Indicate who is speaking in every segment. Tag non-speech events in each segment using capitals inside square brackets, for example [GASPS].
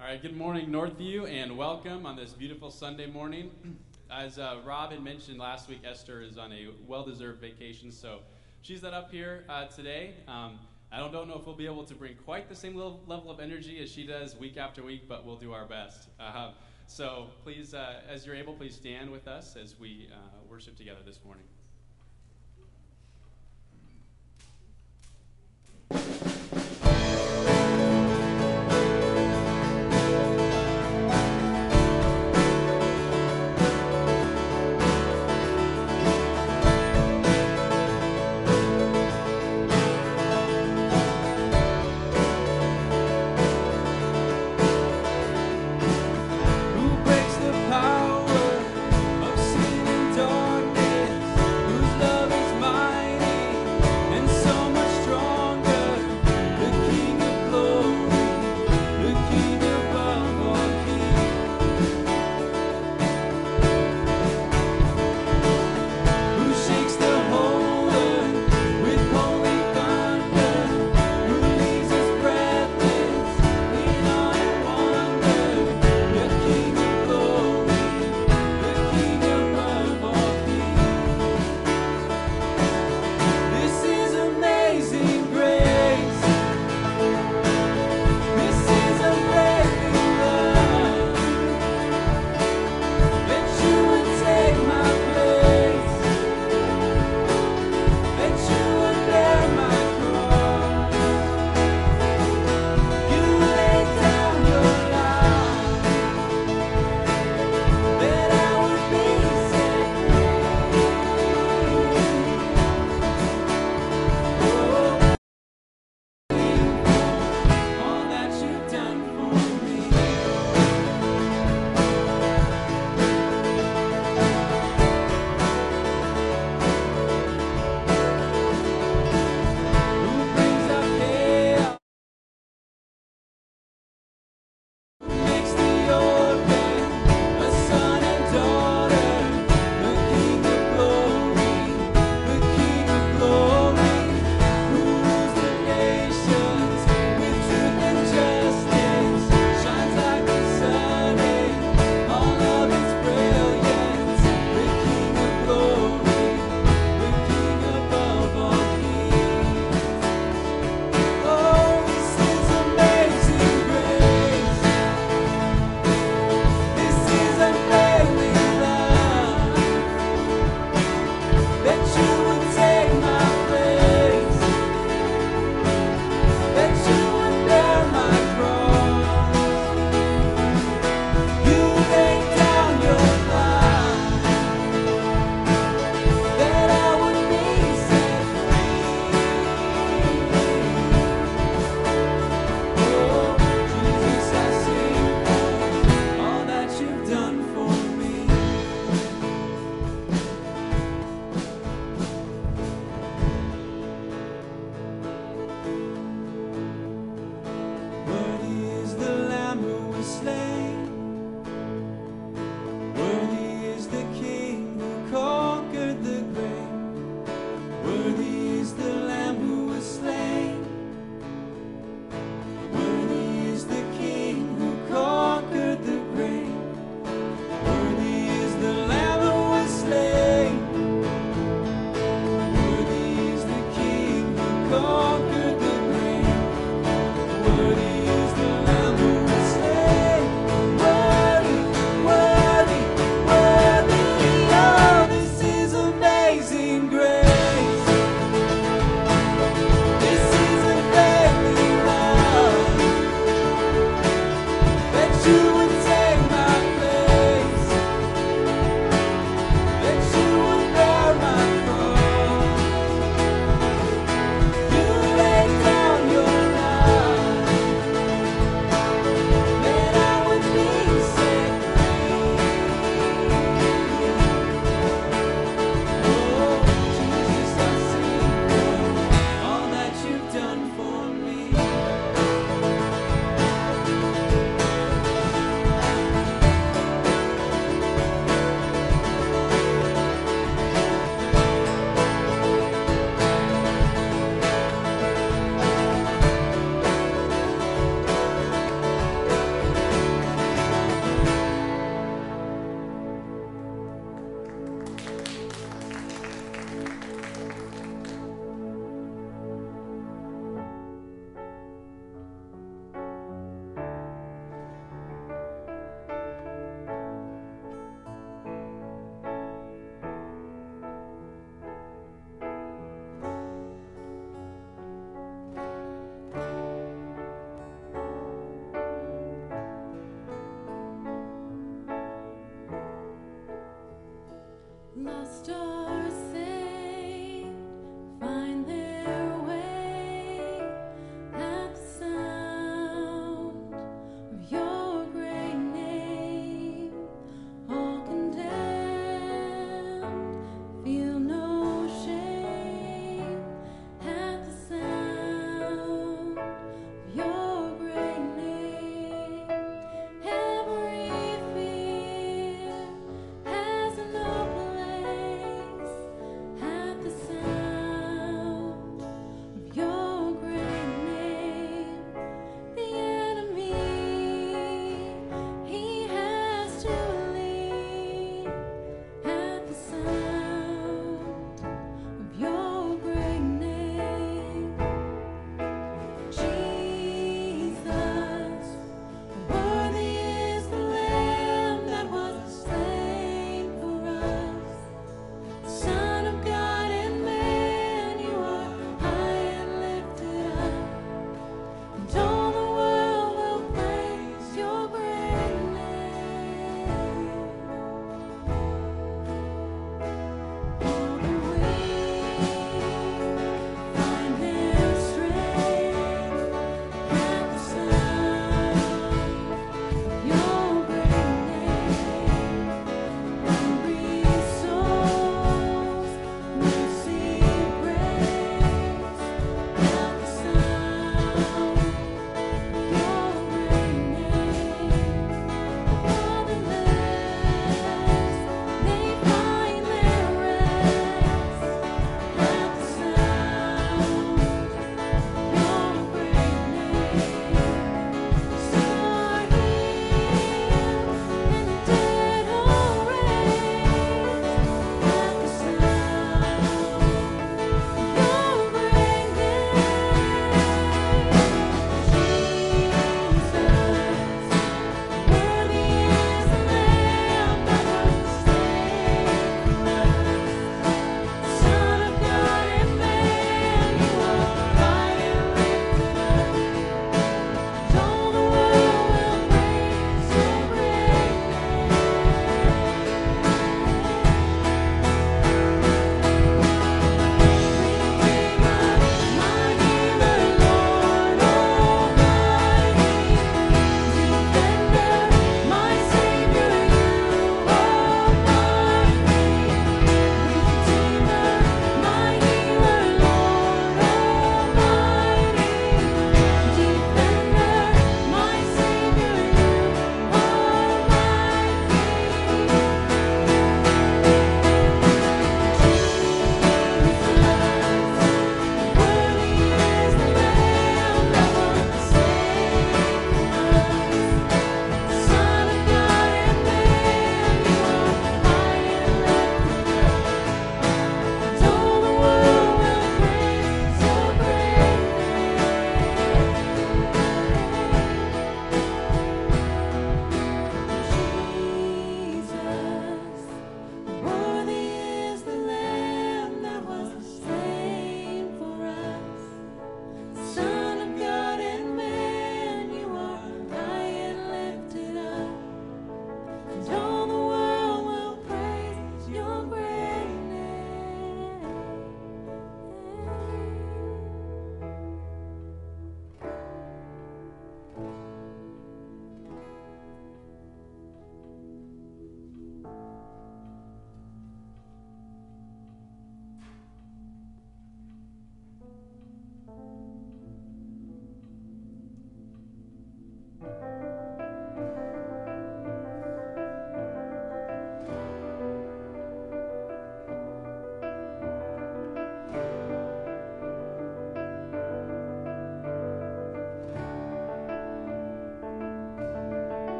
Speaker 1: All right, good morning, Northview, and welcome on this beautiful Sunday morning. [CLEARS THROAT] As uh, Rob had mentioned last week, Esther is on a well deserved vacation, so she's not up here uh, today. Um, I don't, don't know if we'll be able to bring quite the same level, level of energy as she does week after week, but we'll do our best. Uh, so please, uh, as you're able, please stand with us as we uh, worship together this morning.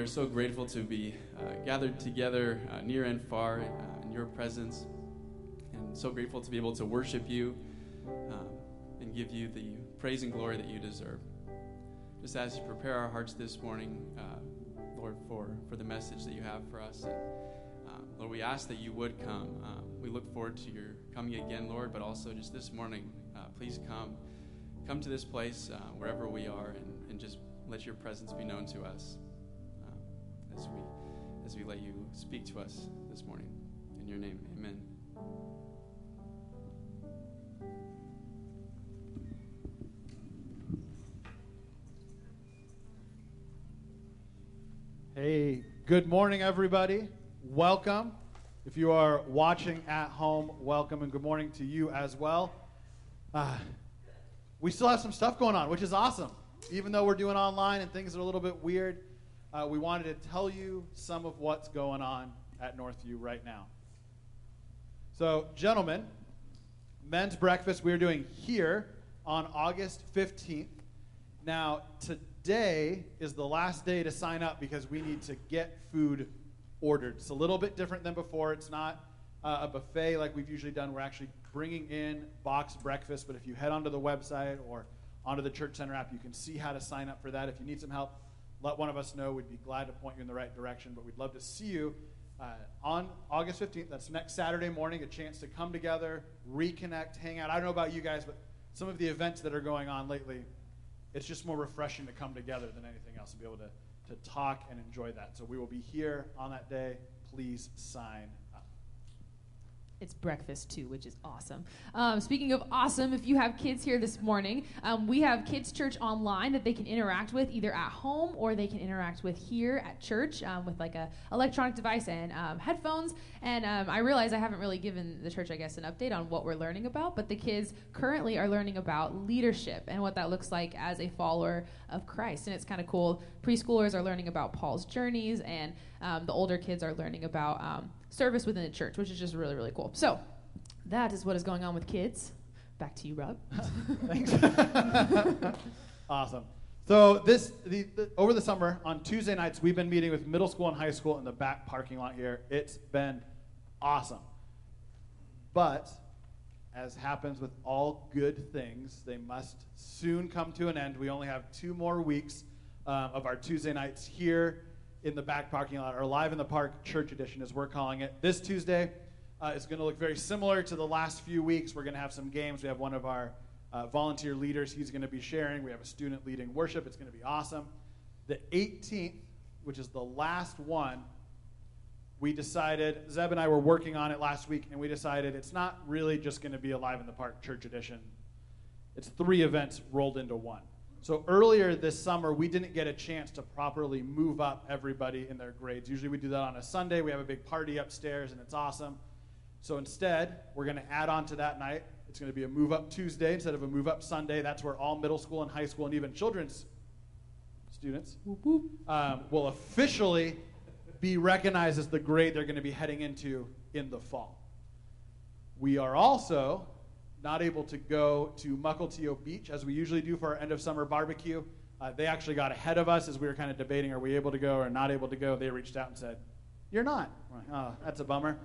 Speaker 2: We
Speaker 1: are so grateful to be uh, gathered together uh, near and far uh, in your presence, and so grateful to be able to worship you um, and give you the praise and glory that you deserve. Just as you prepare our hearts this morning, uh, Lord, for, for the message that you have for us. And, um, Lord, we ask that you would come. Um, we look forward to your coming again, Lord, but also just this morning, uh, please come. Come to this place, uh, wherever we are, and, and just let your presence be known to us as, we, as we let you speak to us this morning. In your name, amen.
Speaker 3: Hey, good morning, everybody. Welcome. If you are watching at home, welcome and good morning to you as well. Uh, we still have some stuff going on, which is awesome. Even though we're doing online and things are a little bit weird, uh, we wanted to tell you some of what's going on at Northview right now. So, gentlemen, men's breakfast we're doing here on August 15th. Now, today is the last day to sign up because we need to get food ordered. It's a little bit different than before. It's not uh, a buffet like we've usually done. We're actually bringing in boxed breakfast, but if you head onto the website or onto the Church Center app, you can see how to sign up for that. If you need some help, let one of us know. We'd be glad to point you in the right direction, but we'd love to see you uh, on August 15th. That's next Saturday morning, a chance to come together, reconnect, hang out. I don't know about you guys, but some of the events that are going on lately, it's just more refreshing to come together than anything else and be able to, to talk and enjoy that. So we will be here on that day. Please sign
Speaker 4: it's breakfast too, which is awesome. Um, speaking of awesome, if you have kids here this morning, um, we have Kids Church online that they can interact with either at home or they can interact with here at church um, with like a electronic device and um, headphones. And um, I realize I haven't really given the church, I guess, an update on what we're learning about, but the kids currently are learning about leadership and what that looks like as a follower of Christ. And it's kind of cool. Preschoolers are learning about Paul's journeys, and um, the older kids are learning about service within the church, which is just really, really cool. So that is what is going on with kids. Back to you, Rob. [LAUGHS]
Speaker 3: Thanks. [LAUGHS] awesome. So this the, the, over the summer on Tuesday nights we've been meeting with middle school and high school in the back parking lot here. It's been awesome. But as happens with all good things, they must soon come to an end. We only have two more weeks um, of our Tuesday nights here in the back parking lot, or Live in the Park Church Edition, as we're calling it. This Tuesday uh, is going to look very similar to the last few weeks. We're going to have some games. We have one of our uh, volunteer leaders, he's going to be sharing. We have a student leading worship. It's going to be awesome. The 18th, which is the last one, we decided, Zeb and I were working on it last week, and we decided it's not really just going to be a Live in the Park Church Edition. It's three events rolled into one. So earlier this summer, we didn't get a chance to properly move up everybody in their grades. Usually we do that on a Sunday. We have a big party upstairs, and it's awesome. So instead, we're going to add on to that night. It's going to be a move up Tuesday instead of a move up Sunday. That's where all middle school and high school and even children's students um, will officially be recognized as the grade they're going to be heading into in the fall. We are also not able to go to Mukilteo Beach as we usually do for our end of summer barbecue. Uh, they actually got ahead of us as we were kind of debating are we able to go or not able to go. They reached out and said, You're not. Like, oh, that's a bummer.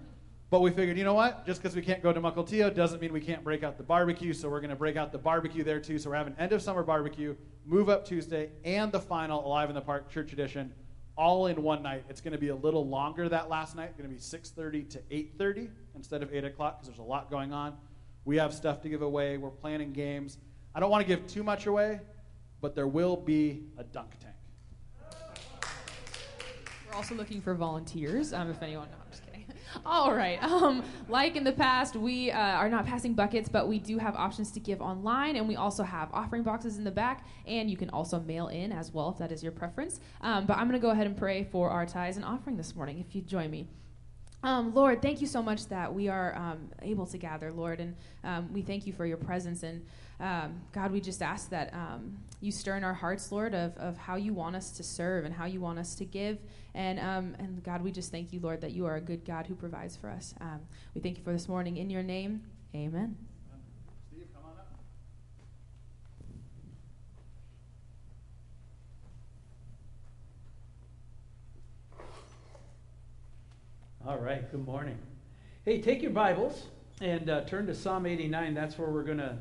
Speaker 3: But we figured, you know what? Just because we can't go to Mukilteo doesn't mean we can't break out the barbecue. So we're going to break out the barbecue there too. So we're having end of summer barbecue, move up Tuesday, and the final Alive in the Park Church Edition all in one night. It's going to be a little longer that last night. It's going to be 6:30 to 8:30 instead of 8 o'clock because there's a lot going on. We have stuff to give away. We're planning games. I don't want to give too much away, but there will be a dunk tank.
Speaker 4: We're also looking for volunteers. Um, if anyone, no, I'm just kidding. [LAUGHS] All right. Um, like in the past, we uh, are not passing buckets, but we do have options to give online, and we also have offering boxes in the back, and you can also mail in as well if that is your preference. Um, but I'm going to go ahead and pray for our tithes and offering this morning. If you join me. Um, Lord, thank you so much that we are um, able to gather, Lord, and um, we thank you for your presence. And um, God, we just ask that um, you stir in our hearts, Lord, of, of how you want us to serve and how you want us to give. And, um, and God, we just thank you, Lord, that you are a good God who provides for us. we thank you for this morning. In your name, amen.
Speaker 5: All right, good morning. Hey, take your Bibles and uh, turn to Psalm 89. That's where we're going to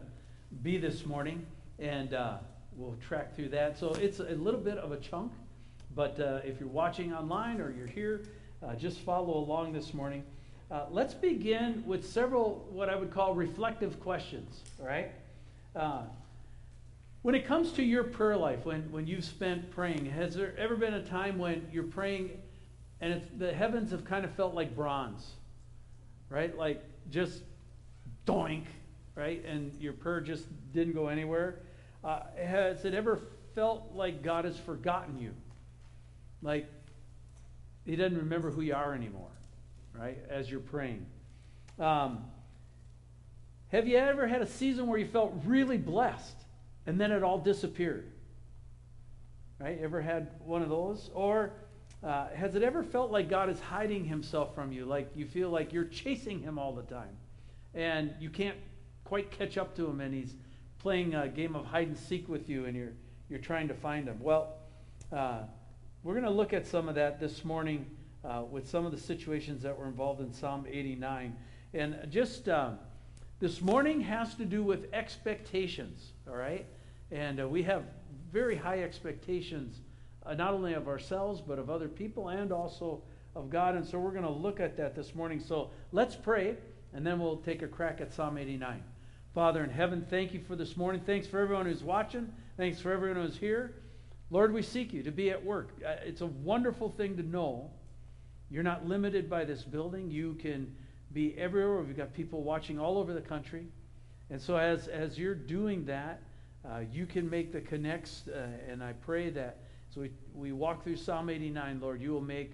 Speaker 5: be this morning, and uh, we'll track through that. So it's a little bit of a chunk, but uh, if you're watching online or you're here, uh, just follow along this morning. Uh, let's begin with several what I would call reflective questions, right? Uh, when it comes to your prayer life, when, when you've spent praying, has there ever been a time when you're praying and the heavens have kind of felt like bronze, right? Like just doink, right? And your prayer just didn't go anywhere. Uh, has it ever felt like God has forgotten you? Like He doesn't remember who you are anymore, right? As you're praying. Um, have you ever had a season where you felt really blessed? and then it all disappeared. Right? Ever had one of those? Or uh, has it ever felt like God is hiding himself from you? Like you feel like you're chasing him all the time and you can't quite catch up to him and he's playing a game of hide and seek with you and you're, you're trying to find him? Well, uh, we're going to look at some of that this morning uh, with some of the situations that were involved in Psalm 89. And just uh, this morning has to do with expectations, all right? And uh, we have very high expectations, uh, not only of ourselves, but of other people and also of God. And so we're going to look at that this morning. So let's pray, and then we'll take a crack at Psalm 89. Father in heaven, thank you for this morning. Thanks for everyone who's watching. Thanks for everyone who's here. Lord, we seek you to be at work. Uh, it's a wonderful thing to know. You're not limited by this building. You can be everywhere. We've got people watching all over the country. And so, as, as you're doing that, uh, you can make the connects. Uh, and I pray that as we, we walk through Psalm 89, Lord, you will make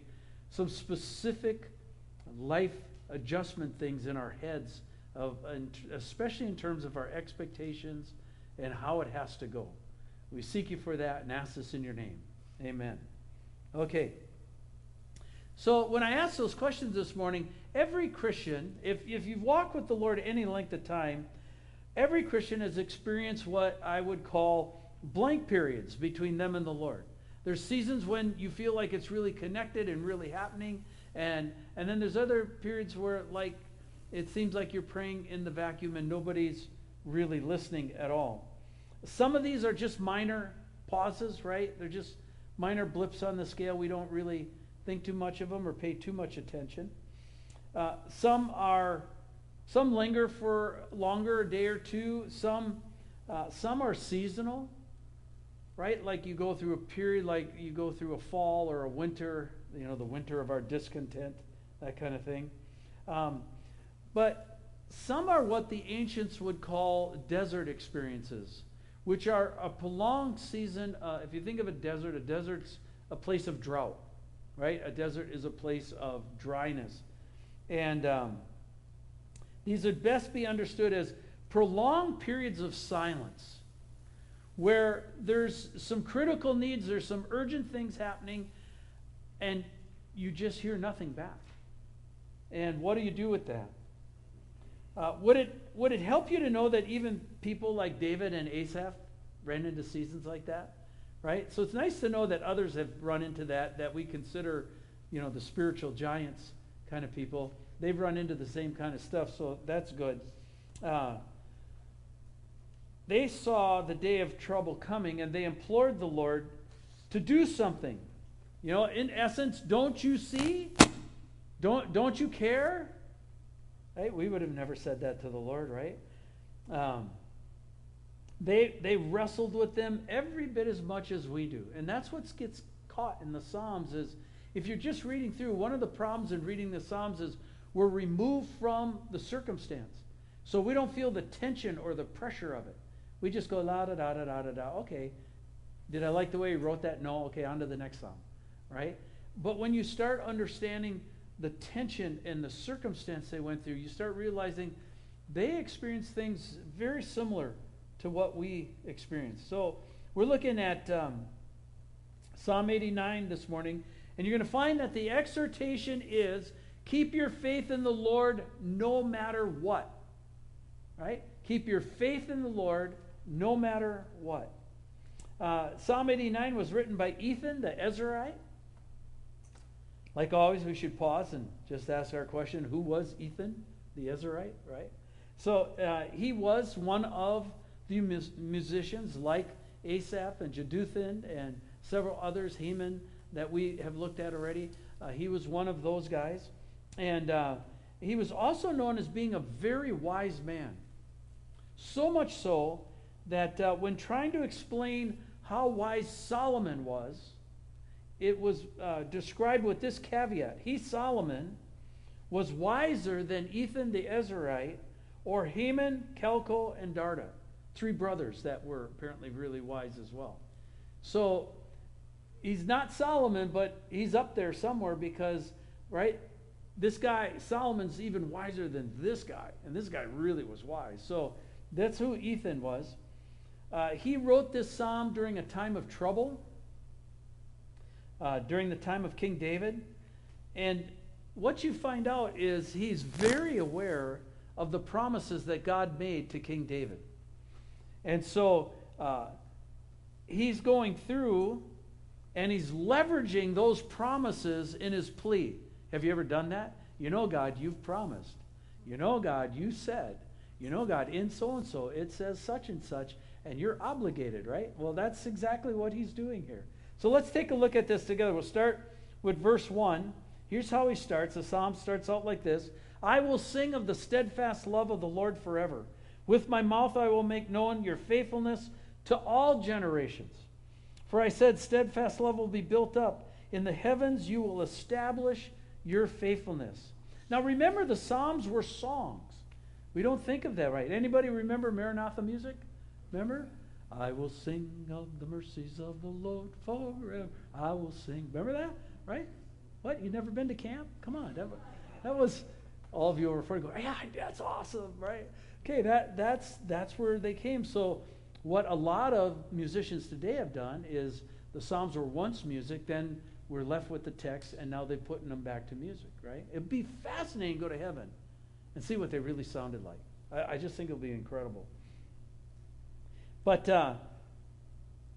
Speaker 5: some specific life adjustment things in our heads, of, especially in terms of our expectations and how it has to go. We seek you for that and ask this in your name. Amen. Okay. So when I asked those questions this morning, every Christian, if, if you've walked with the Lord any length of time, every Christian has experienced what I would call blank periods between them and the Lord. There's seasons when you feel like it's really connected and really happening, and and then there's other periods where like it seems like you're praying in the vacuum and nobody's really listening at all. Some of these are just minor pauses, right? They're just minor blips on the scale. We don't really think too much of them or pay too much attention. Uh, some are, some linger for longer, a day or two. Some, uh, some are seasonal, right? Like you go through a period, like you go through a fall or a winter, you know, the winter of our discontent, that kind of thing. Um, but some are what the ancients would call desert experiences which are a prolonged season. Uh, if you think of a desert, a desert's a place of drought, right? A desert is a place of dryness. And um, these would best be understood as prolonged periods of silence where there's some critical needs, there's some urgent things happening, and you just hear nothing back. And what do you do with that? Uh, would, it, would it help you to know that even people like David and Asaph ran into seasons like that? Right? So it's nice to know that others have run into that, that we consider, you know, the spiritual giants kind of people. They've run into the same kind of stuff, so that's good. Uh, they saw the day of trouble coming and they implored the Lord to do something. You know, in essence, don't you see? Don't, don't you care? Right? We would have never said that to the Lord, right? Um, they, they wrestled with them every bit as much as we do. And that's what gets caught in the Psalms is if you're just reading through, one of the problems in reading the Psalms is we're removed from the circumstance. So we don't feel the tension or the pressure of it. We just go la da da da da da da. Okay. Did I like the way he wrote that? No. Okay, on to the next psalm. Right? But when you start understanding the tension and the circumstance they went through, you start realizing they experienced things very similar to what we experienced. So we're looking at um, Psalm 89 this morning, and you're going to find that the exhortation is keep your faith in the Lord no matter what. Right? Keep your faith in the Lord no matter what. Uh, Psalm 89 was written by Ethan the Ezrahite. Like always, we should pause and just ask our question who was Ethan, the Ezrahite, right? So uh, he was one of the mus- musicians like Asaph and Jeduthun and several others, Heman, that we have looked at already. Uh, he was one of those guys. And uh, he was also known as being a very wise man. So much so that uh, when trying to explain how wise Solomon was, it was uh, described with this caveat. He, Solomon, was wiser than Ethan the Ezrahite or Haman, Calcol, and Darda, three brothers that were apparently really wise as well. So he's not Solomon, but he's up there somewhere because, right, this guy, Solomon's even wiser than this guy, and this guy really was wise. So that's who Ethan was. Uh, he wrote this psalm during a time of trouble, uh, during the time of King David. And what you find out is he's very aware of the promises that God made to King David. And so uh, he's going through and he's leveraging those promises in his plea. Have you ever done that? You know, God, you've promised. You know, God, you said. You know, God, in so and so, it says such and such, and you're obligated, right? Well, that's exactly what he's doing here. So let's take a look at this together. We'll start with verse 1. Here's how he starts. The psalm starts out like this I will sing of the steadfast love of the Lord forever. With my mouth I will make known your faithfulness to all generations. For I said, Steadfast love will be built up. In the heavens you will establish your faithfulness. Now remember, the Psalms were songs. We don't think of that right. Anybody remember Maranatha music? Remember? I will sing of the mercies of the Lord forever. I will sing. Remember that? Right? What? You've never been to camp? Come on. That, that was all of you over front go, yeah, that's awesome, right? Okay, that, that's, that's where they came. So what a lot of musicians today have done is the Psalms were once music, then we're left with the text, and now they're putting them back to music, right? It'd be fascinating to go to heaven and see what they really sounded like. I, I just think it'll be incredible. But uh,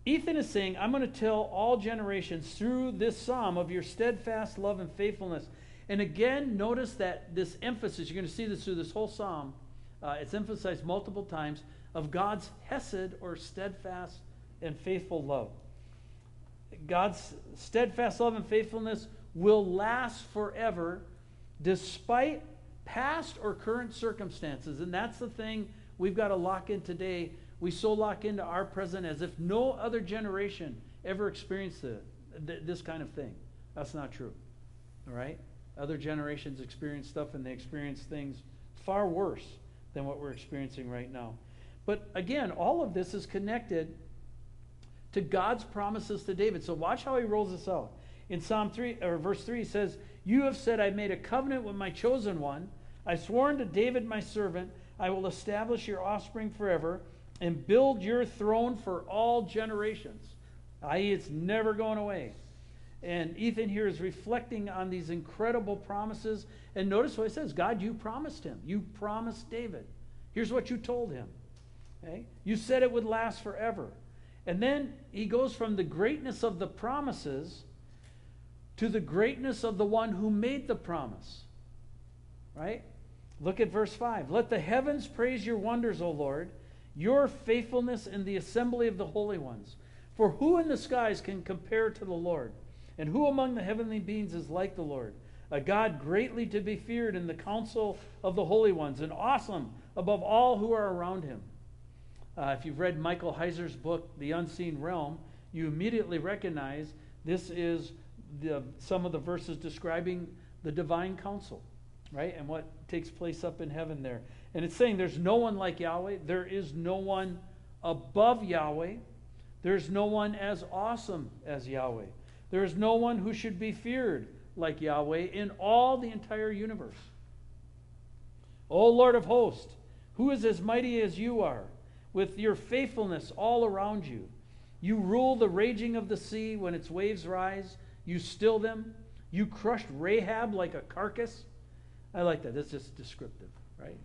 Speaker 5: Ethan is saying, I'm going to tell all generations through this psalm of your steadfast love and faithfulness. And again, notice that this emphasis, you're going to see this through this whole psalm, uh, it's emphasized multiple times, of God's hesed or steadfast and faithful love. God's steadfast love and faithfulness will last forever despite past or current circumstances. And that's the thing we've got to lock in today. We so lock into our present as if no other generation ever experienced this kind of thing. That's not true. All right? Other generations experience stuff and they experience things far worse than what we're experiencing right now. But again, all of this is connected to God's promises to David. So watch how he rolls this out. In Psalm 3 or verse 3 he says, "You have said I made a covenant with my chosen one. I've sworn to David my servant, I will establish your offspring forever and build your throne for all generations." I.e., it's never going away. And Ethan here is reflecting on these incredible promises. And notice what he says God, you promised him. You promised David. Here's what you told him. Okay? You said it would last forever. And then he goes from the greatness of the promises to the greatness of the one who made the promise. Right? Look at verse 5. Let the heavens praise your wonders, O Lord, your faithfulness in the assembly of the holy ones. For who in the skies can compare to the Lord? And who among the heavenly beings is like the Lord? A God greatly to be feared in the council of the holy ones, and awesome above all who are around him. Uh, if you've read Michael Heiser's book, The Unseen Realm, you immediately recognize this is the, some of the verses describing the divine council, right? And what takes place up in heaven there. And it's saying there's no one like Yahweh, there is no one above Yahweh, there's no one as awesome as Yahweh, there is no one who should be feared like Yahweh in all the entire universe. O Lord of hosts, who is as mighty as you are? with your faithfulness all around you. You rule the raging of the sea when its waves rise. You still them. You crushed Rahab like a carcass. I like that. That's just descriptive, right?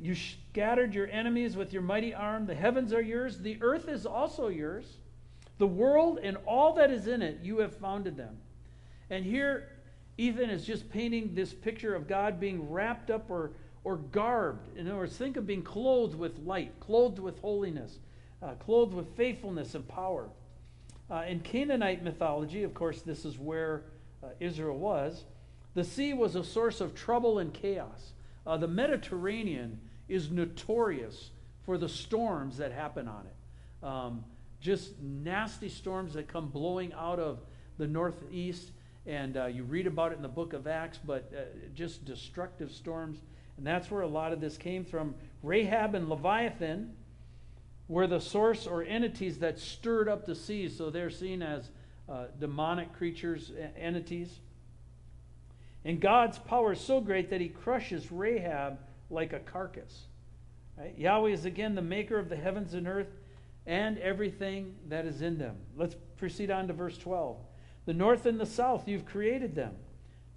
Speaker 5: You scattered your enemies with your mighty arm. The heavens are yours. The earth is also yours. The world and all that is in it, you have founded them. And here, Ethan is just painting this picture of God being wrapped up or or garbed. In other words, think of being clothed with light, clothed with holiness, uh, clothed with faithfulness and power. Uh, in Canaanite mythology, of course, this is where uh, Israel was, the sea was a source of trouble and chaos. Uh, the Mediterranean is notorious for the storms that happen on it. Um, just nasty storms that come blowing out of the northeast. And uh, you read about it in the book of Acts, but uh, just destructive storms and that's where a lot of this came from. Rahab and Leviathan were the source or entities that stirred up the seas. So they're seen as uh, demonic creatures, entities. And God's power is so great that he crushes Rahab like a carcass. Right? Yahweh is again the maker of the heavens and earth. and everything that is in them. Let's proceed on to verse 12. The north and the south, you've created them.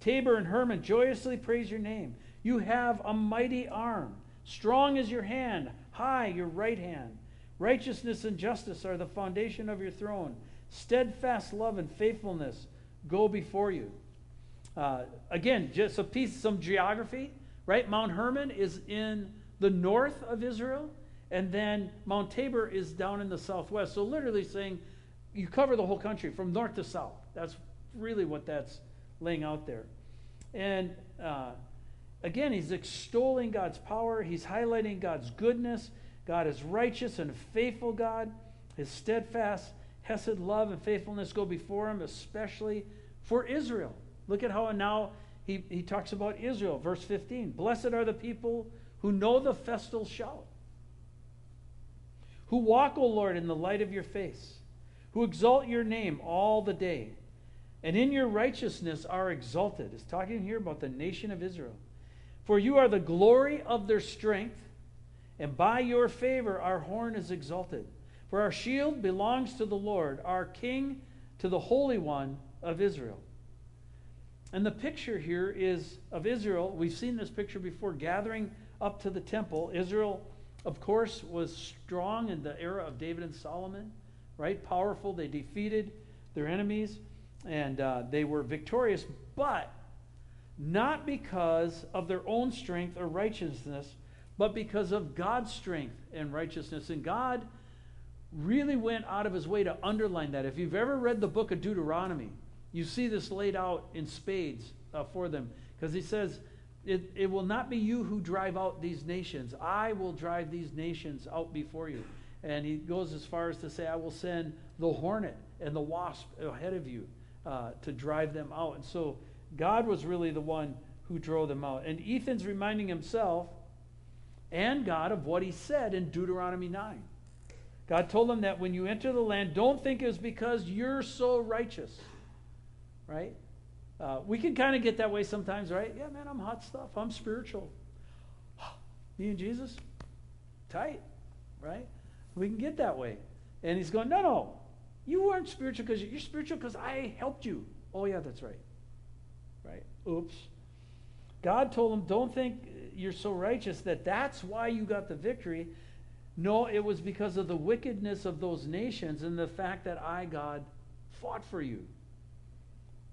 Speaker 5: Tabor and Hermon joyously praise your name. You have a mighty arm. Strong is your hand, high your right hand. Righteousness and justice are the foundation of your throne. Steadfast love and faithfulness go before you. Uh, again, just a piece, some geography, right? Mount Hermon is in the north of Israel, and then Mount Tabor is down in the southwest. So, literally saying you cover the whole country from north to south. That's really what that's laying out there. And uh, again, he's extolling God's power, he's highlighting God's goodness. God is righteous and faithful God. His steadfast, Hesed love and faithfulness go before him, especially for Israel. Look at how now he, he talks about Israel. Verse 15 Blessed are the people who know the festal shout, who walk, O Lord, in the light of your face, who exalt your name all the day, and in your righteousness are exalted. It's talking here about the nation of Israel. For you are the glory of their strength, and by your favor our horn is exalted. For our shield belongs to the Lord, our King to the Holy One of Israel. And the picture here is of Israel. We've seen this picture before, gathering up to the temple. Israel, of course, was strong in the era of David and Solomon, right? Powerful. They defeated their enemies and uh, they were victorious, but not because of their own strength or righteousness, but because of God's strength and righteousness. And God really went out of his way to underline that. If you've ever read the book of Deuteronomy, you see this laid out in spades uh, for them because he says, it, it will not be you who drive out these nations. I will drive these nations out before you. And he goes as far as to say, I will send the hornet and the wasp ahead of you uh, to drive them out. And so God was really the one who drove them out. And Ethan's reminding himself and God of what he said in Deuteronomy 9. God told him that when you enter the land, don't think it's because you're so righteous, right? Uh, we can kind of get that way sometimes, right? Yeah, man, I'm hot stuff. I'm spiritual. [GASPS] Me and Jesus, tight, right? We can get that way. And he's going, no, no. You weren't spiritual because you're spiritual because I helped you. Oh, yeah, that's right. Right? Oops. God told him, don't think you're so righteous that that's why you got the victory. No, it was because of the wickedness of those nations and the fact that I, God, fought for you.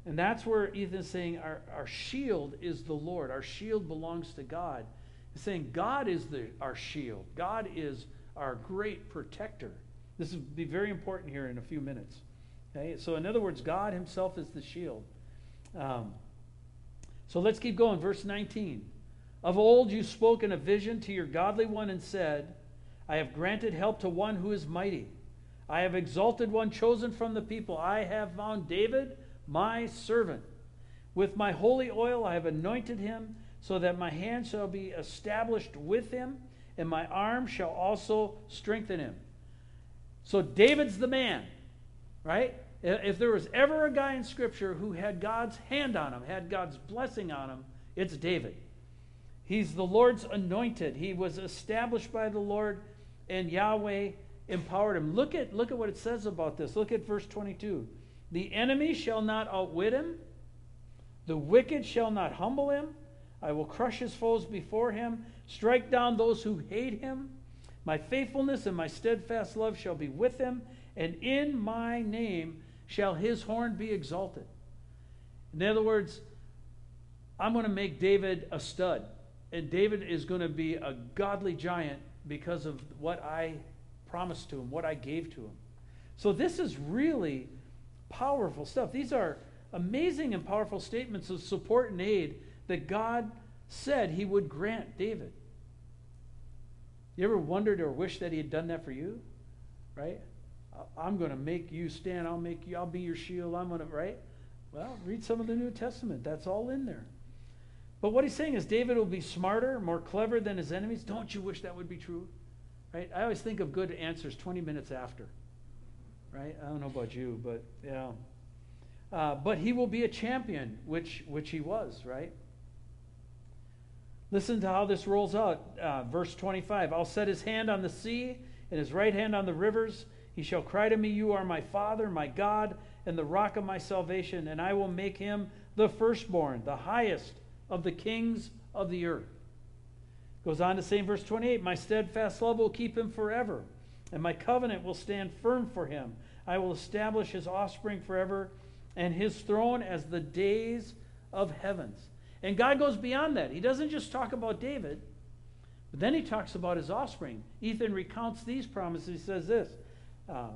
Speaker 5: And that's where Ethan's saying our, our shield is the Lord. Our shield belongs to God. He's saying God is the, our shield. God is our great protector. This will be very important here in a few minutes. Okay? So, in other words, God Himself is the shield. Um, so let's keep going. Verse 19. Of old you spoke in a vision to your godly one and said, I have granted help to one who is mighty. I have exalted one chosen from the people. I have found David my servant. With my holy oil I have anointed him, so that my hand shall be established with him, and my arm shall also strengthen him. So David's the man, right? If there was ever a guy in Scripture who had God's hand on him, had God's blessing on him, it's David. He's the Lord's anointed. He was established by the Lord, and Yahweh empowered him. Look at, look at what it says about this. Look at verse 22. The enemy shall not outwit him, the wicked shall not humble him. I will crush his foes before him, strike down those who hate him. My faithfulness and my steadfast love shall be with him, and in my name shall his horn be exalted. In other words, I'm going to make David a stud, and David is going to be a godly giant because of what I promised to him, what I gave to him. So this is really powerful stuff. These are amazing and powerful statements of support and aid that God said he would grant David. You ever wondered or wished that he had done that for you? Right? I'm going to make you stand. I'll make you, I'll be your shield. I'm going to, right? Well, read some of the New Testament. That's all in there. But what he's saying is David will be smarter, more clever than his enemies. Don't you wish that would be true? Right? I always think of good answers 20 minutes after. Right? I don't know about you, but yeah. Uh, but he will be a champion, which which he was, right? Listen to how this rolls out. Uh, verse 25 I'll set his hand on the sea and his right hand on the rivers. He shall cry to me, You are my Father, my God, and the rock of my salvation, and I will make him the firstborn, the highest of the kings of the earth. Goes on to say in verse 28 My steadfast love will keep him forever, and my covenant will stand firm for him. I will establish his offspring forever, and his throne as the days of heavens. And God goes beyond that. He doesn't just talk about David, but then he talks about his offspring. Ethan recounts these promises. He says this uh,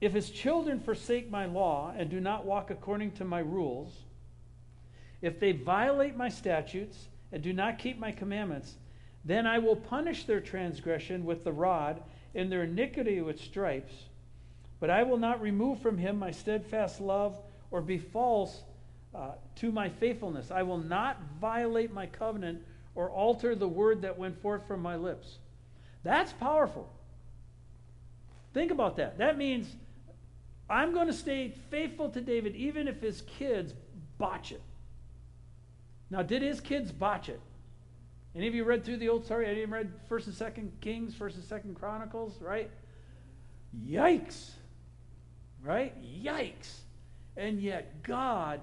Speaker 5: If his children forsake my law and do not walk according to my rules, if they violate my statutes and do not keep my commandments, then I will punish their transgression with the rod and their iniquity with stripes. But I will not remove from him my steadfast love or be false uh, to my faithfulness. I will not violate my covenant or alter the word that went forth from my lips. That's powerful. Think about that. That means I'm going to stay faithful to David even if his kids botch it. Now, did his kids botch it? Any of you read through the old story? Any of you read First and Second Kings, First and Second Chronicles, right? Yikes. Right? Yikes. And yet God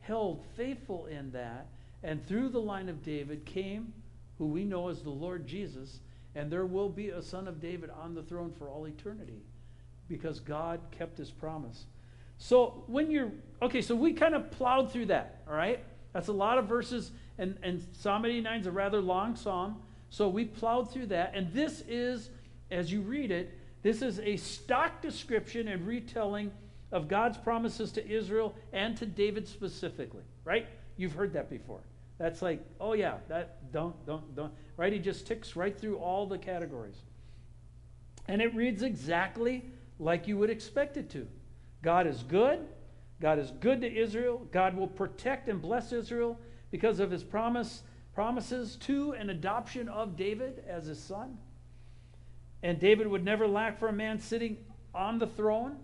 Speaker 5: held faithful in that, and through the line of David came who we know as the Lord Jesus, and there will be a son of David on the throne for all eternity because God kept his promise. So when you're okay, so we kind of plowed through that, all right? That's a lot of verses and, and Psalm 89 is a rather long psalm. So we plowed through that. And this is, as you read it, this is a stock description and retelling of God's promises to Israel and to David specifically, right? You've heard that before. That's like, oh yeah, that don't, don't, don't, right? He just ticks right through all the categories. And it reads exactly like you would expect it to. God is good. God is good to Israel. God will protect and bless Israel because of his promise, promises to an adoption of David as his son. And David would never lack for a man sitting on the throne.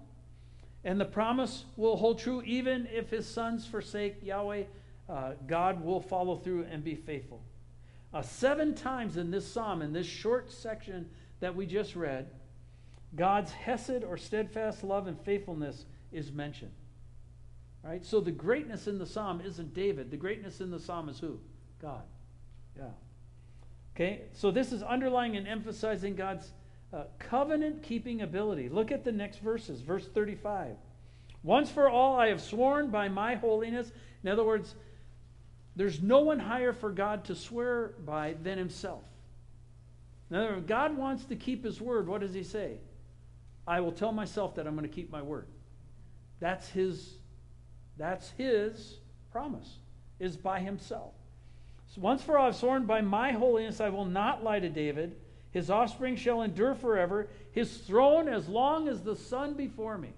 Speaker 5: And the promise will hold true even if his sons forsake Yahweh. Uh, God will follow through and be faithful. Uh, seven times in this psalm, in this short section that we just read, God's hesed or steadfast love and faithfulness is mentioned. Right? So the greatness in the psalm isn't David. The greatness in the psalm is who? God. Yeah. Okay? So this is underlying and emphasizing God's uh, covenant keeping ability. Look at the next verses. Verse 35. Once for all I have sworn by my holiness. In other words, there's no one higher for God to swear by than himself. In other words, God wants to keep his word. What does he say? I will tell myself that I'm going to keep my word. That's his that's his promise, is by himself. So once for all I've sworn by my holiness, I will not lie to David. His offspring shall endure forever, his throne as long as the sun before me.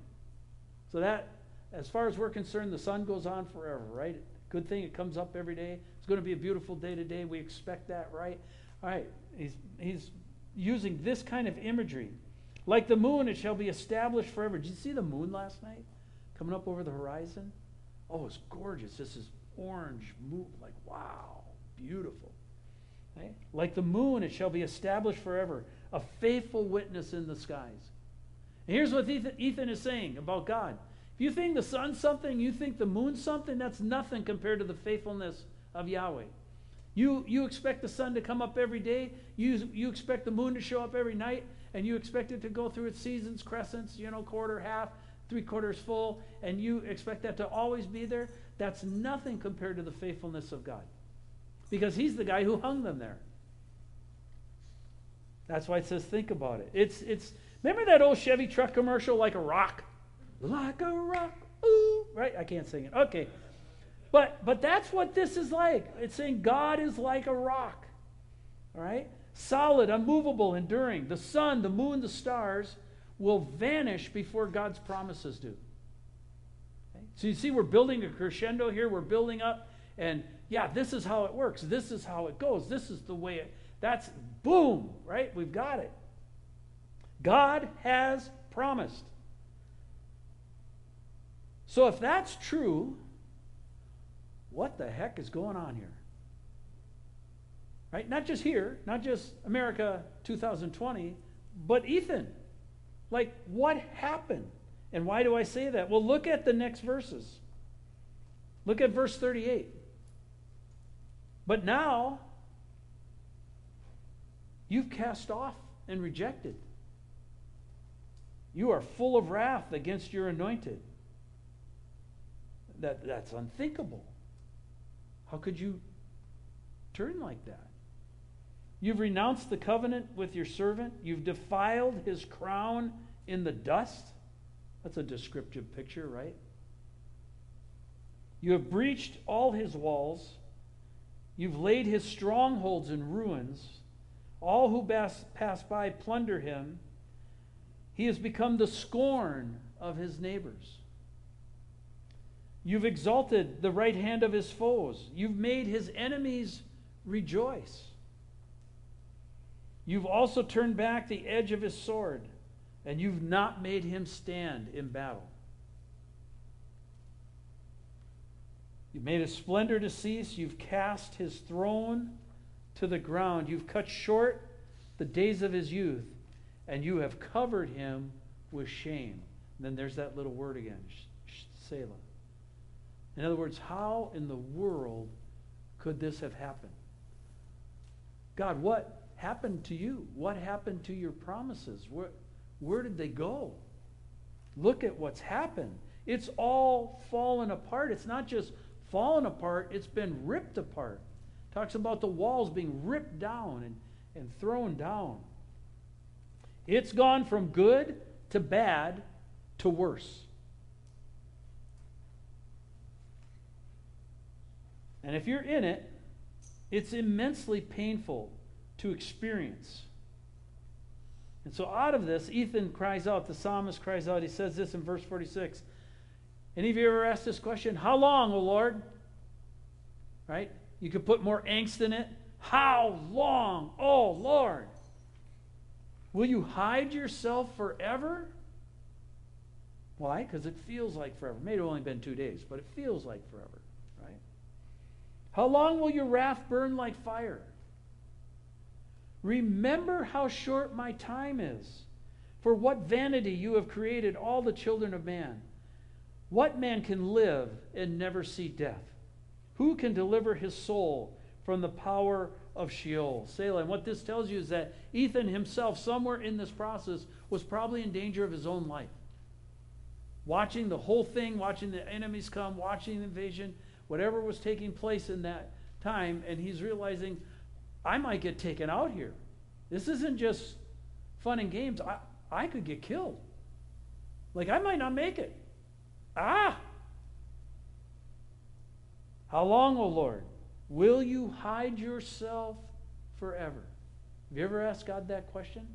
Speaker 5: So that, as far as we're concerned, the sun goes on forever, right? Good thing it comes up every day. It's going to be a beautiful day today. We expect that, right? All right. He's, he's using this kind of imagery. Like the moon, it shall be established forever. Did you see the moon last night coming up over the horizon? Oh, it's gorgeous. This is orange moon. Like, wow, beautiful. Right? Like the moon, it shall be established forever, a faithful witness in the skies. And here's what Ethan, Ethan is saying about God. If you think the sun's something, you think the moon's something, that's nothing compared to the faithfulness of Yahweh. You, you expect the sun to come up every day. You, you expect the moon to show up every night. And you expect it to go through its seasons, crescents, you know, quarter, half three quarters full, and you expect that to always be there, that's nothing compared to the faithfulness of God. Because He's the guy who hung them there. That's why it says, think about it. It's, it's, remember that old Chevy truck commercial, like a rock? Like a rock, ooh, right? I can't sing it. Okay. But, but that's what this is like. It's saying God is like a rock, all right? Solid, unmovable, enduring. The sun, the moon, the stars will vanish before God's promises do. Okay? So you see, we're building a crescendo here, we're building up, and yeah, this is how it works. This is how it goes. This is the way it, that's boom, right? We've got it. God has promised. So if that's true, what the heck is going on here? Right? Not just here, not just America 2020, but Ethan, like, what happened? And why do I say that? Well, look at the next verses. Look at verse 38. But now, you've cast off and rejected. You are full of wrath against your anointed. That, that's unthinkable. How could you turn like that? You've renounced the covenant with your servant. You've defiled his crown in the dust. That's a descriptive picture, right? You have breached all his walls. You've laid his strongholds in ruins. All who pass, by plunder him. He has become the scorn of his neighbors. You've exalted the right hand of his foes. You've made his enemies rejoice. You've also turned back the edge of his sword, and you've not made him stand in battle. You've made his splendor to cease. You've cast his throne to the ground. You've cut short the days of his youth, and you have covered him with shame. And then there's that little word again, Selah. In other words, how in the world could this have happened? God, what happened to you? What happened to your promises? Where, where did they go? Look at what's happened. It's all fallen apart. It's not just fallen apart, it's been ripped apart. Talks about the walls being ripped down and, and thrown down. It's gone from good to bad to worse. And if you're in it, it's immensely painful to experience. And so, out of this, Ethan cries out, the psalmist cries out, he says this in verse 46. Any of you ever asked this question? How long, O Lord? Right? You could put more angst in it. How long, O Lord? Will you hide yourself forever? Why? Because it feels like forever. Maybe it only been two days, but it feels like forever, right? How long will your wrath burn like fire? Remember how short my time is. For what vanity you have created all the children of man. What man can live and never see death? Who can deliver his soul from the power of Sheol? Selah. And what this tells you is that Ethan himself, somewhere in this process, was probably in danger of his own life. Watching the whole thing, watching the enemies come, watching the invasion, whatever was taking place in that time, and he's realizing, I might get taken out here. This isn't just fun and games. I, I could get killed. Like, I might not make it. Ah! How long, O oh Lord, will you hide yourself forever? Have you ever asked God that question?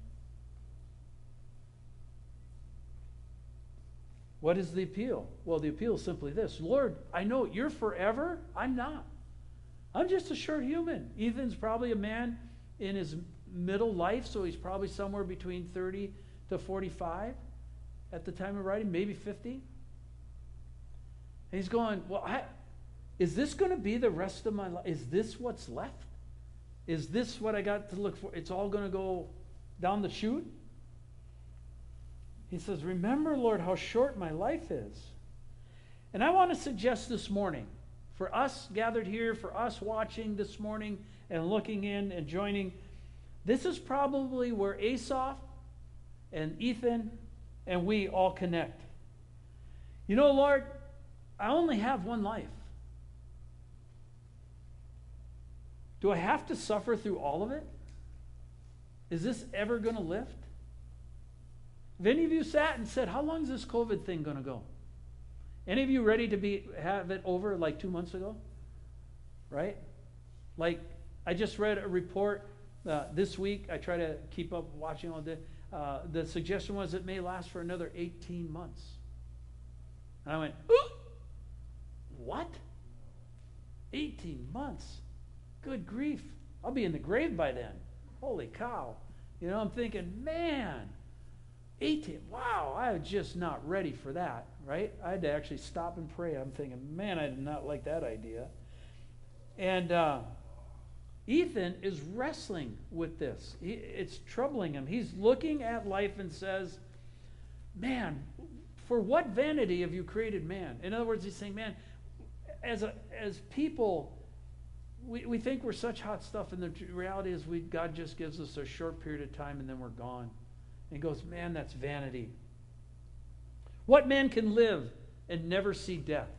Speaker 5: What is the appeal? Well, the appeal is simply this Lord, I know you're forever. I'm not. I'm just a short human. Ethan's probably a man in his middle life, so he's probably somewhere between 30 to 45 at the time of writing, maybe 50. He's going, Well, I, is this going to be the rest of my life? Is this what's left? Is this what I got to look for? It's all going to go down the chute? He says, Remember, Lord, how short my life is. And I want to suggest this morning, for us gathered here, for us watching this morning and looking in and joining, this is probably where Asaph and Ethan and we all connect. You know, Lord, I only have one life. Do I have to suffer through all of it? Is this ever going to lift? Have any of you sat and said, How long is this COVID thing going to go? Any of you ready to be have it over like two months ago? Right? Like I just read a report uh, this week. I try to keep up watching all day. Uh, the suggestion was it may last for another 18 months. And I went, Ooh! What? 18 months? Good grief. I'll be in the grave by then. Holy cow. You know, I'm thinking, man, 18, wow, I was just not ready for that, right? I had to actually stop and pray. I'm thinking, man, I did not like that idea. And uh, Ethan is wrestling with this. He, it's troubling him. He's looking at life and says, Man, for what vanity have you created man? In other words, he's saying, Man, as, a, as people, we, we think we're such hot stuff, and the reality is we, God just gives us a short period of time and then we're gone. And he goes, Man, that's vanity. What man can live and never see death?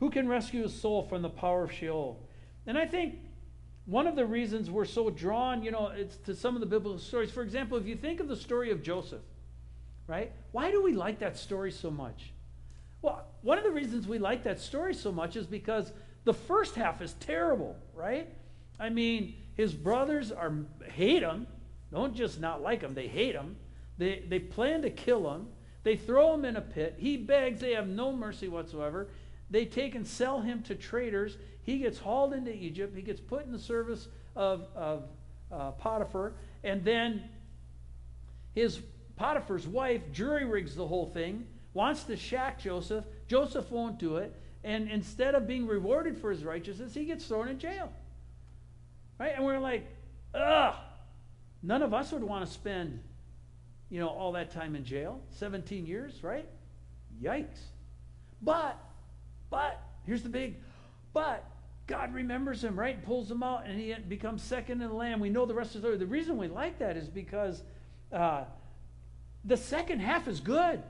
Speaker 5: Who can rescue his soul from the power of Sheol? And I think one of the reasons we're so drawn, you know, it's to some of the biblical stories. For example, if you think of the story of Joseph, right? Why do we like that story so much? Well, one of the reasons we like that story so much is because the first half is terrible, right? I mean, his brothers are hate him. Don't just not like him, they hate him. They, they plan to kill him. They throw him in a pit. He begs. They have no mercy whatsoever. They take and sell him to traders. He gets hauled into Egypt. He gets put in the service of, of uh, Potiphar. And then his Potiphar's wife jury rigs the whole thing, wants to shack Joseph. Joseph won't do it. And instead of being rewarded for his righteousness, he gets thrown in jail. Right? And we're like, ugh. None of us would want to spend, you know, all that time in jail. 17 years, right? Yikes. But but, here's the big, but God remembers him, right? Pulls him out, and he becomes second in the land. We know the rest of the story. The reason we like that is because uh, the second half is good.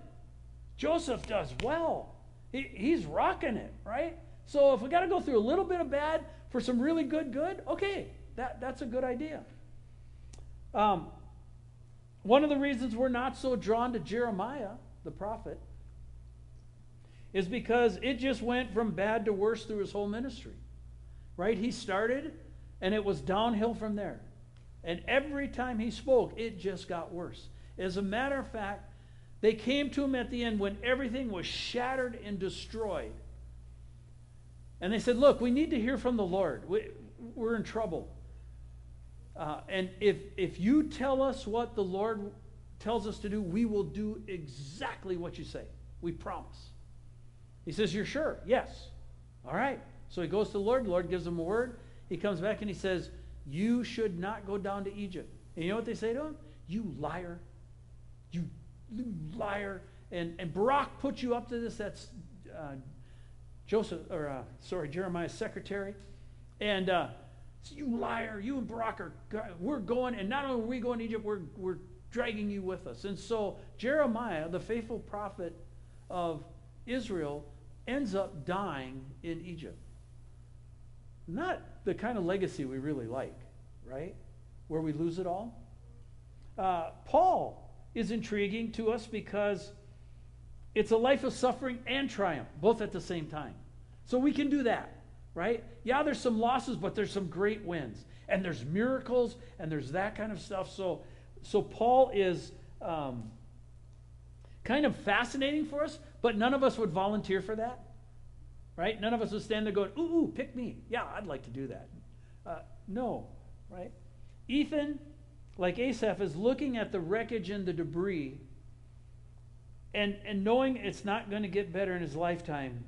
Speaker 5: Joseph does well. He, he's rocking it, right? So if we got to go through a little bit of bad for some really good good, okay, that, that's a good idea. Um, one of the reasons we're not so drawn to Jeremiah, the prophet, is because it just went from bad to worse through his whole ministry. Right? He started, and it was downhill from there. And every time he spoke, it just got worse. As a matter of fact, they came to him at the end when everything was shattered and destroyed. And they said, Look, we need to hear from the Lord. We, are in trouble. Uh, and if, if you tell us what the Lord tells us to do, we will do exactly what you say. We promise. He says, You're sure? Yes. All right. So he goes to the Lord. The Lord gives him a word. He comes back and he says, You should not go down to Egypt. And you know what they say to him? You liar. Liar. And, and Baruch put you up to this. That's uh, Joseph, or uh, sorry, Jeremiah's secretary. And uh, so you liar. You and Baruch are, we're going, and not only are we going to Egypt, we're, we're dragging you with us. And so Jeremiah, the faithful prophet of Israel, ends up dying in Egypt. Not the kind of legacy we really like, right? Where we lose it all. Uh, Paul is intriguing to us because it's a life of suffering and triumph, both at the same time. So we can do that, right? Yeah, there's some losses, but there's some great wins. And there's miracles, and there's that kind of stuff. So, so Paul is um, kind of fascinating for us, but none of us would volunteer for that right? None of us would stand there going, ooh, ooh pick me. Yeah, I'd like to do that. Uh, no, right? Ethan, like Asaph, is looking at the wreckage and the debris and, and knowing it's not going to get better in his lifetime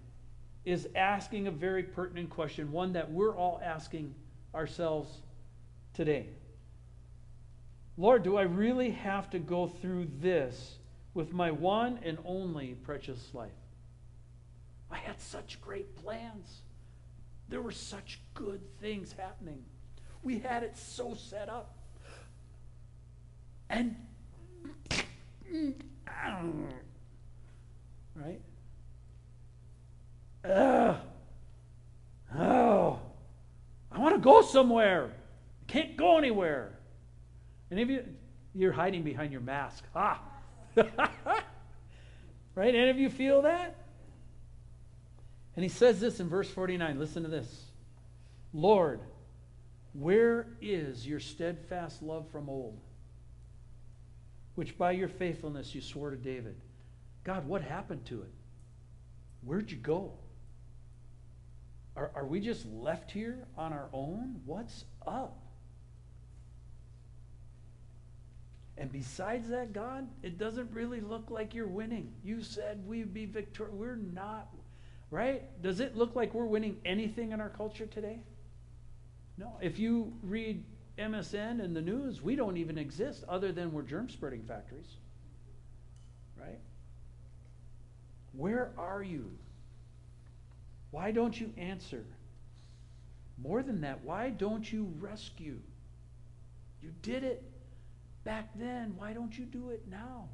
Speaker 5: is asking a very pertinent question, one that we're all asking ourselves today. Lord, do I really have to go through this with my one and only precious life? I had such great plans. There were such good things happening. We had it so set up. And, right? Ugh. Oh, I want to go somewhere. I Can't go anywhere. Any of you, you're hiding behind your mask. Ah. [LAUGHS] right? Any of you feel that? And he says this in verse 49. Listen to this Lord, where is your steadfast love from old, which by your faithfulness you swore to David? God, what happened to it? Where'd you go? Are, are we just left here on our own? What's up? And besides that, God, it doesn't really look like you're winning. You said we'd be victorious. We're not right? Does it look like we're winning anything in our culture today? No. If you read MSN and the news, we don't even exist other than we're germ spreading factories. Right? Where are you? Why don't you answer? More than that, why don't you rescue? You did it back then. Why don't you do it now?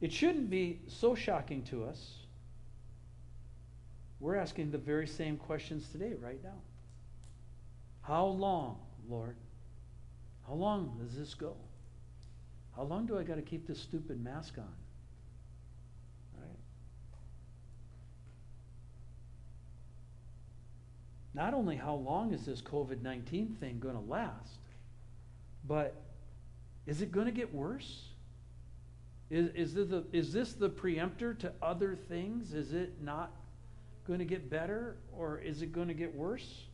Speaker 5: It shouldn't be so shocking to us. We're asking the very same questions today, right now. How long, Lord? How long does this go? How long do I got to keep this stupid mask on? Right? Not only how long is this COVID 19 thing going to last, but is it going to get worse? Is, is, this the, is this the preemptor to other things? Is it not going to get better or is it going to get worse?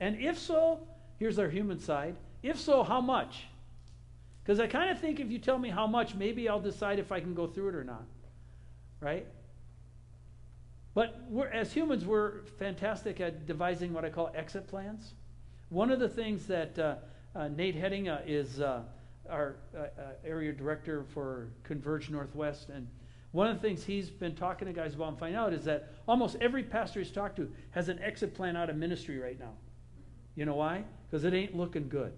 Speaker 5: And if so, here's our human side. If so, how much? Because I kind of think if you tell me how much, maybe I'll decide if I can go through it or not. Right? But as humans, we're fantastic at devising what I call exit plans. One of the things that uh, uh, Nate Heading uh, is uh, our uh, uh, area director for Converge Northwest, and one of the things he's been talking to guys about and finding out is that almost every pastor he's talked to has an exit plan out of ministry right now. You know why? Because it ain't looking good.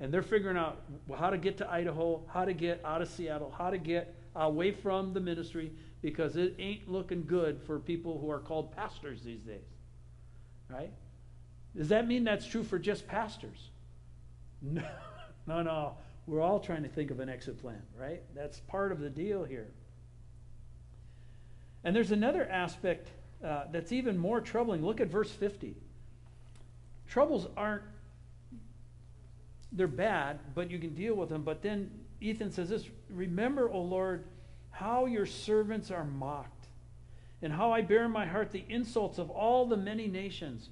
Speaker 5: And they're figuring out how to get to Idaho, how to get out of Seattle, how to get away from the ministry because it ain't looking good for people who are called pastors these days. Right? Does that mean that's true for just pastors? [LAUGHS] No, no, no. We're all trying to think of an exit plan, right? That's part of the deal here. And there's another aspect uh, that's even more troubling. Look at verse 50. Troubles aren't, they're bad, but you can deal with them. But then Ethan says this Remember, O Lord, how your servants are mocked, and how I bear in my heart the insults of all the many nations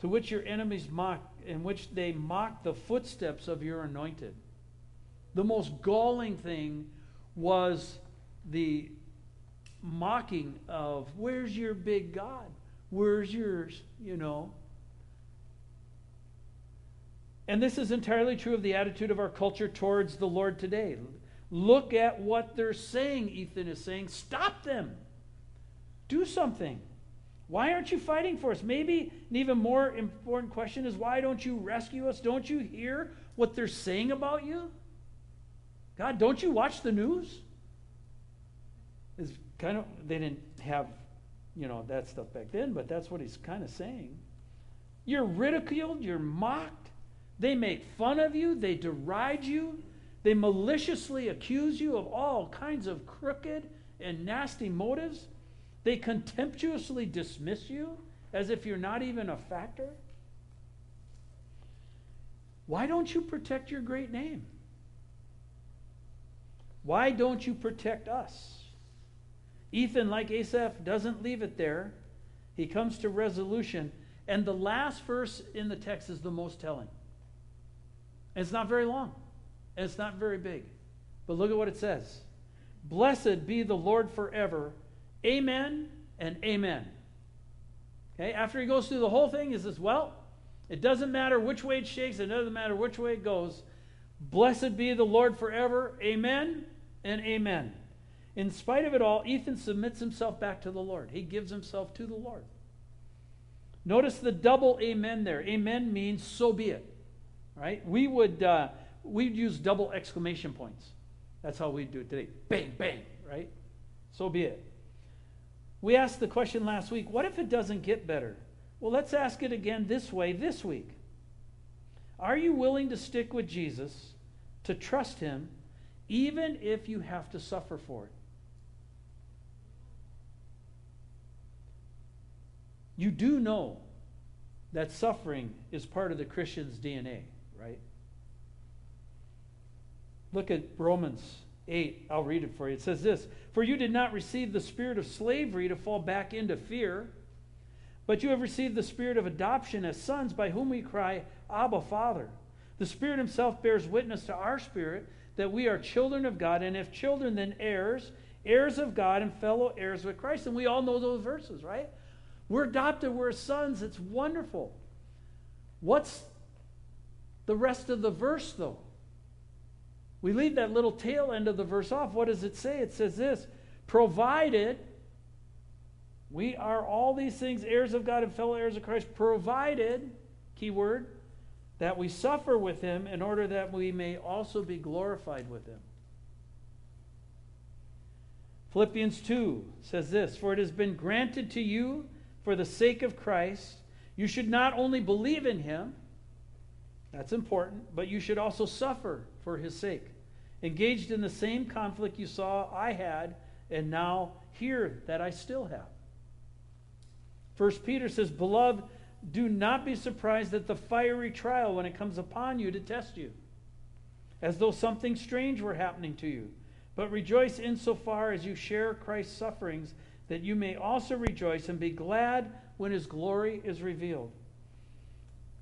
Speaker 5: to which your enemies mock, in which they mock the footsteps of your anointed. The most galling thing was the mocking of, Where's your big God? Where's yours? You know. And this is entirely true of the attitude of our culture towards the Lord today. Look at what they're saying, Ethan is saying. Stop them. Do something. Why aren't you fighting for us? Maybe an even more important question is why don't you rescue us? Don't you hear what they're saying about you? God, don't you watch the news? It's kind of they didn't have, you know, that stuff back then, but that's what he's kind of saying. You're ridiculed, you're mocked. They make fun of you, they deride you, they maliciously accuse you of all kinds of crooked and nasty motives. They contemptuously dismiss you as if you're not even a factor. Why don't you protect your great name? Why don't you protect us? Ethan, like Asaph, doesn't leave it there. He comes to resolution. And the last verse in the text is the most telling. And it's not very long, and it's not very big. But look at what it says Blessed be the Lord forever. Amen and amen. Okay, after he goes through the whole thing, he says, Well, it doesn't matter which way it shakes, it doesn't matter which way it goes. Blessed be the Lord forever. Amen and amen. In spite of it all, Ethan submits himself back to the Lord. He gives himself to the Lord. Notice the double amen there. Amen means so be it. Right? We would uh, we'd use double exclamation points. That's how we do it today. Bang, bang, right? So be it. We asked the question last week what if it doesn't get better? Well, let's ask it again this way this week. Are you willing to stick with Jesus, to trust him, even if you have to suffer for it? You do know that suffering is part of the Christian's DNA, right? Look at Romans 8. I'll read it for you. It says this For you did not receive the spirit of slavery to fall back into fear, but you have received the spirit of adoption as sons, by whom we cry, Abba, Father. The Spirit Himself bears witness to our spirit that we are children of God, and if children, then heirs, heirs of God and fellow heirs with Christ. And we all know those verses, right? We're adopted, we're sons. It's wonderful. What's the rest of the verse, though? We leave that little tail end of the verse off. What does it say? It says this provided we are all these things heirs of God and fellow heirs of Christ, provided, keyword, that we suffer with him in order that we may also be glorified with him. Philippians 2 says this For it has been granted to you for the sake of Christ, you should not only believe in him, that's important, but you should also suffer for his sake. Engaged in the same conflict you saw I had, and now hear that I still have. First Peter says, Beloved, do not be surprised at the fiery trial when it comes upon you to test you, as though something strange were happening to you. But rejoice insofar as you share Christ's sufferings, that you may also rejoice and be glad when his glory is revealed.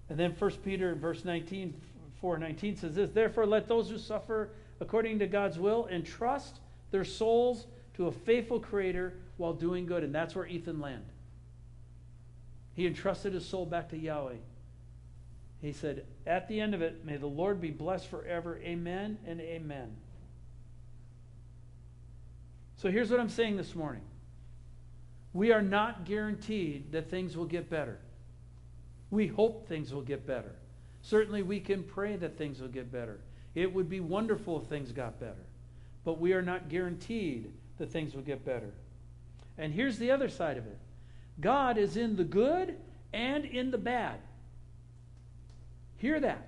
Speaker 5: And then 1 Peter verse 19, 4 19 says this Therefore, let those who suffer according to God's will entrust their souls to a faithful Creator while doing good. And that's where Ethan landed. He entrusted his soul back to Yahweh. He said, At the end of it, may the Lord be blessed forever. Amen and amen. So here's what I'm saying this morning we are not guaranteed that things will get better. We hope things will get better. Certainly, we can pray that things will get better. It would be wonderful if things got better. But we are not guaranteed that things will get better. And here's the other side of it God is in the good and in the bad. Hear that.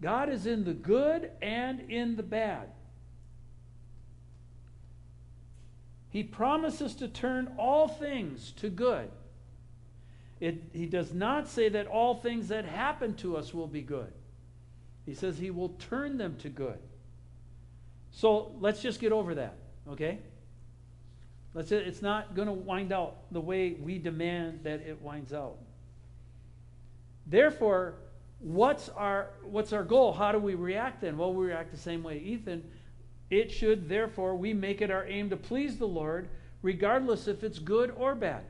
Speaker 5: God is in the good and in the bad. He promises to turn all things to good. It, he does not say that all things that happen to us will be good. He says he will turn them to good. So let's just get over that, okay? Let's, it's not going to wind out the way we demand that it winds out. Therefore, what's our, what's our goal? How do we react then? Well, we react the same way Ethan it should, therefore, we make it our aim to please the Lord, regardless if it's good or bad.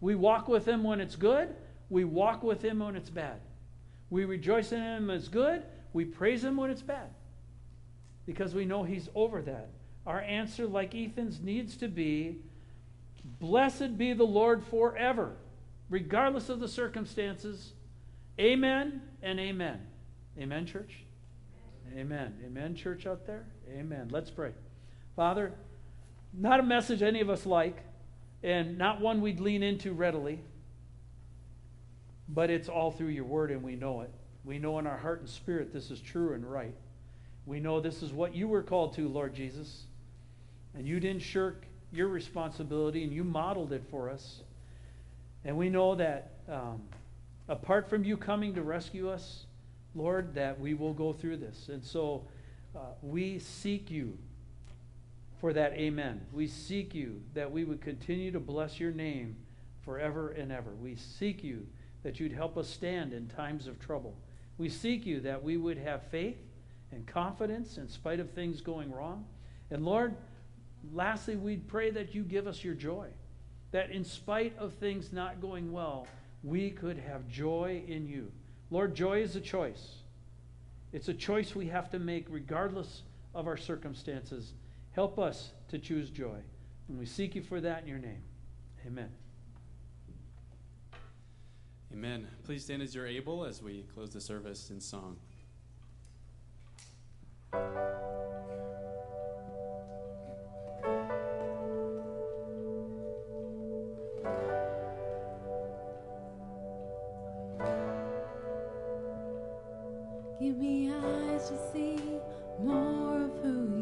Speaker 5: We walk with Him when it's good, we walk with Him when it's bad. We rejoice in Him as good, we praise Him when it's bad. Because we know He's over that. Our answer, like Ethan's, needs to be Blessed be the Lord forever, regardless of the circumstances. Amen and amen. Amen, church? Amen. Amen, church out there? Amen. Let's pray. Father, not a message any of us like, and not one we'd lean into readily, but it's all through your word, and we know it. We know in our heart and spirit this is true and right. We know this is what you were called to, Lord Jesus, and you didn't shirk your responsibility, and you modeled it for us. And we know that um, apart from you coming to rescue us, Lord, that we will go through this. And so uh, we seek you for that amen. We seek you that we would continue to bless your name forever and ever. We seek you that you'd help us stand in times of trouble. We seek you that we would have faith and confidence in spite of things going wrong. And Lord, lastly, we'd pray that you give us your joy. That in spite of things not going well, we could have joy in you. Lord, joy is a choice. It's a choice we have to make regardless of our circumstances. Help us to choose joy. And we seek you for that in your name. Amen.
Speaker 1: Amen. Please stand as you're able as we close the service in song.
Speaker 2: Give me eyes to see more of who you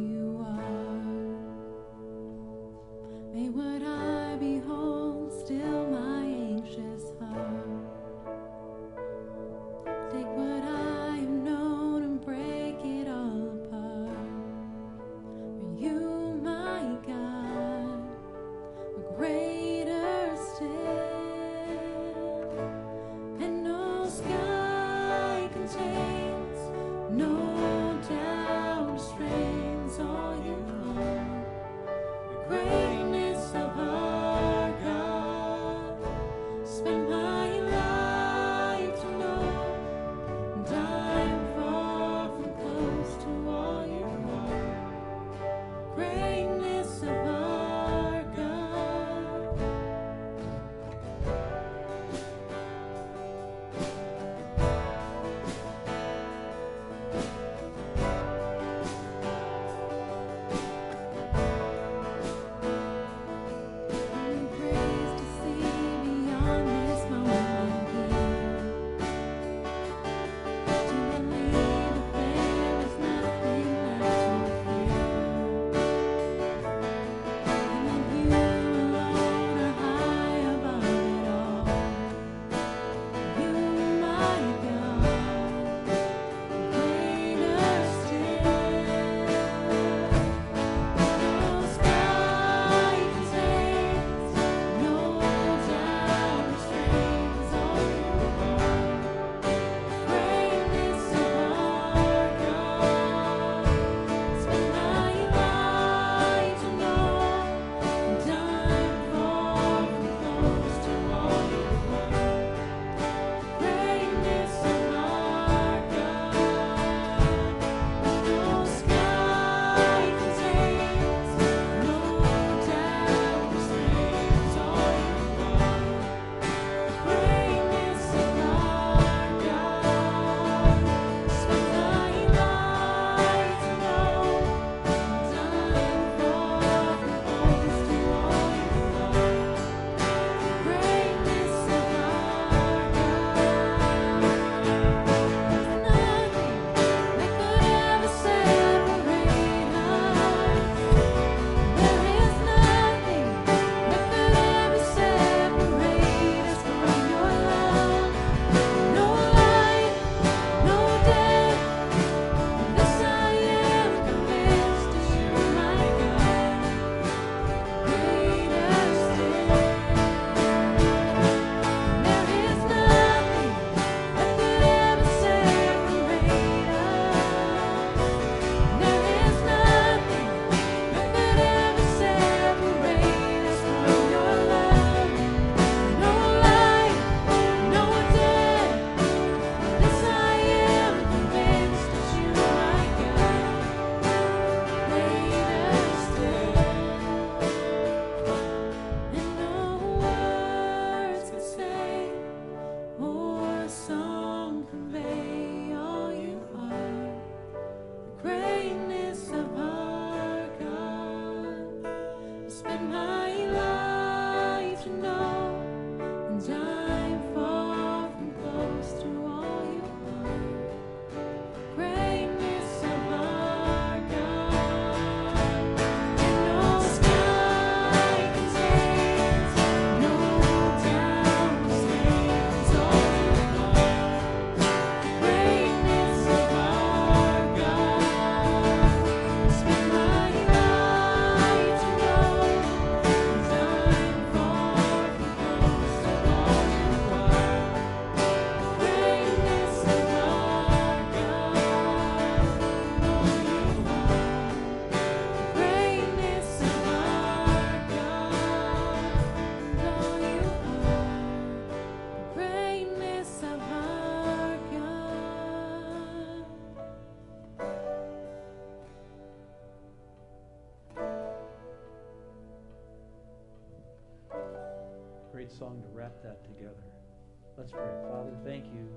Speaker 5: Let's pray. Father, thank you.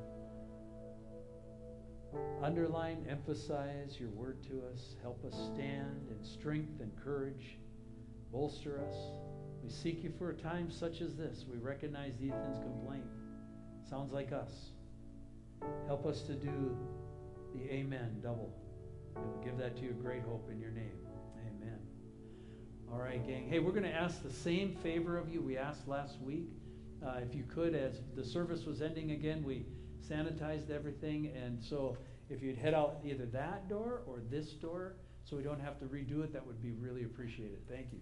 Speaker 5: Underline, emphasize your word to us. Help us stand in strength and courage. Bolster us. We seek you for a time such as this. We recognize Ethan's complaint. Sounds like us. Help us to do the amen double. And we give that to you, great hope in your name. Amen. All right, gang. Hey, we're going to ask the same favor of you we asked last week. Uh, if you could, as the service was ending again, we sanitized everything. And so if you'd head out either that door or this door so we don't have to redo it, that would be really appreciated. Thank you.